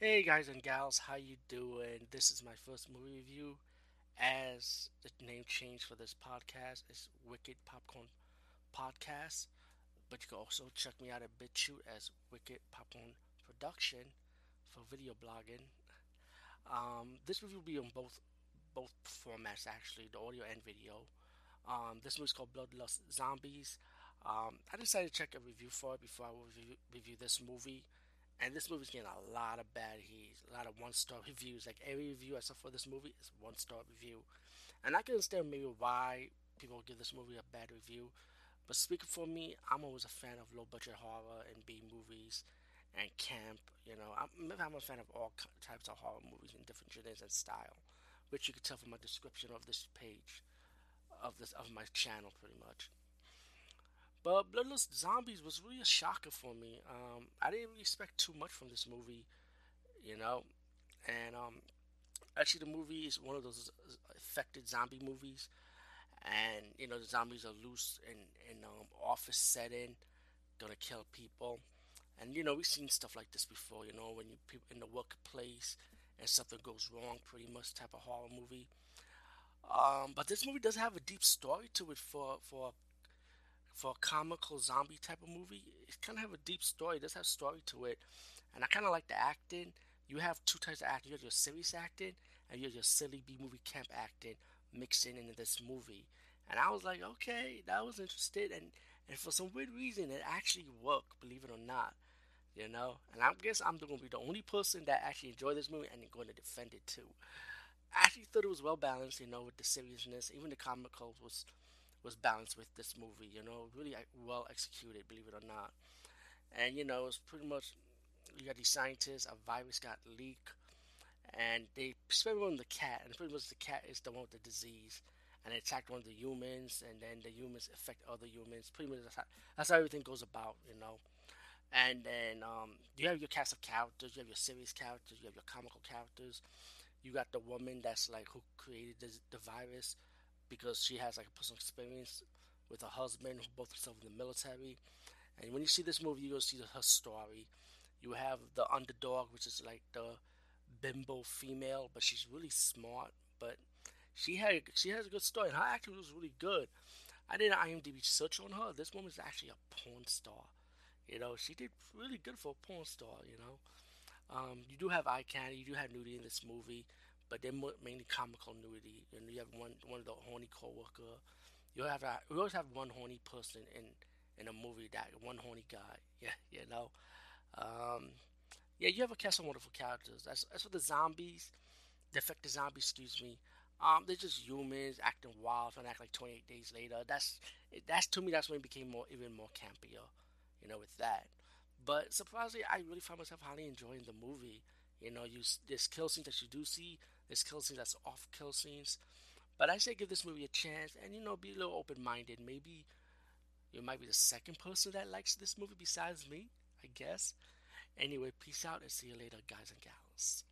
Hey guys and gals, how you doing? This is my first movie review as the name change for this podcast is Wicked Popcorn Podcast. But you can also check me out at BitChute as Wicked Popcorn Production for video blogging. Um, this review will be on both both formats actually, the audio and video. Um, this movie's called Bloodlust Zombies. Um, I decided to check a review for it before I review, review this movie. And this movie's getting a lot of bad heat, a lot of one star reviews. Like every review I saw for this movie is one star review. And I can understand maybe why people give this movie a bad review. But speaking for me, I'm always a fan of low budget horror and B movies and camp. You know, I'm, I'm a fan of all types of horror movies in different genres and style, which you can tell from my description of this page of this of my channel, pretty much. But Bloodlust Zombies was really a shocker for me. Um, I didn't really expect too much from this movie, you know. And um, actually, the movie is one of those affected zombie movies. And you know, the zombies are loose in in um, office setting, gonna kill people. And you know, we've seen stuff like this before. You know, when you people in the workplace and something goes wrong, pretty much type of horror movie. Um, but this movie does have a deep story to it for for for a comical zombie type of movie. It kind of have a deep story. It does have story to it, and I kind of like the acting. You have two types of acting. You have your serious acting, and you have your silly B movie camp acting mixed in into this movie. And I was like, okay, that was interesting, and and for some weird reason, it actually worked. Believe it or not, you know. And I guess I'm going to be the only person that actually enjoyed this movie and going to defend it too. I actually thought it was well balanced, you know, with the seriousness. Even the comical was was balanced with this movie. You know, really well executed, believe it or not. And you know, it's pretty much you got these scientists. A virus got leaked, and they experiment on the cat, and pretty much the cat is the one with the disease, and it attacked one of the humans, and then the humans affect other humans. Pretty much that's how, that's how everything goes about, you know. And then um, you have your cast of characters. You have your serious characters. You have your comical characters. You got the woman that's like who created the virus because she has like a personal experience with her husband who both served in the military. And when you see this movie, you'll see her story. You have the underdog, which is like the bimbo female, but she's really smart. But she had she has a good story, and her acting was really good. I did an IMDb search on her. This woman is actually a porn star. You know, she did really good for a porn star. You know, um, you do have eye candy, you do have nudity in this movie but they're mainly comical nudity. And you have one one of the horny coworker. You have a, you always have one horny person in in a movie that one horny guy. Yeah, you know. Um, yeah, you have a cast of wonderful characters. As as for the zombies, the affected zombies, excuse me. Um, they're just humans acting wild, to act like 28 days later. That's that's to me. That's when it became more even more campier, you know, with that. But surprisingly, I really found myself highly enjoying the movie. You know, you there's kill scenes that you do see, there's kill scenes that's off kill scenes. But I say give this movie a chance and you know be a little open minded. Maybe you might be the second person that likes this movie besides me, I guess. Anyway, peace out and see you later, guys and gals.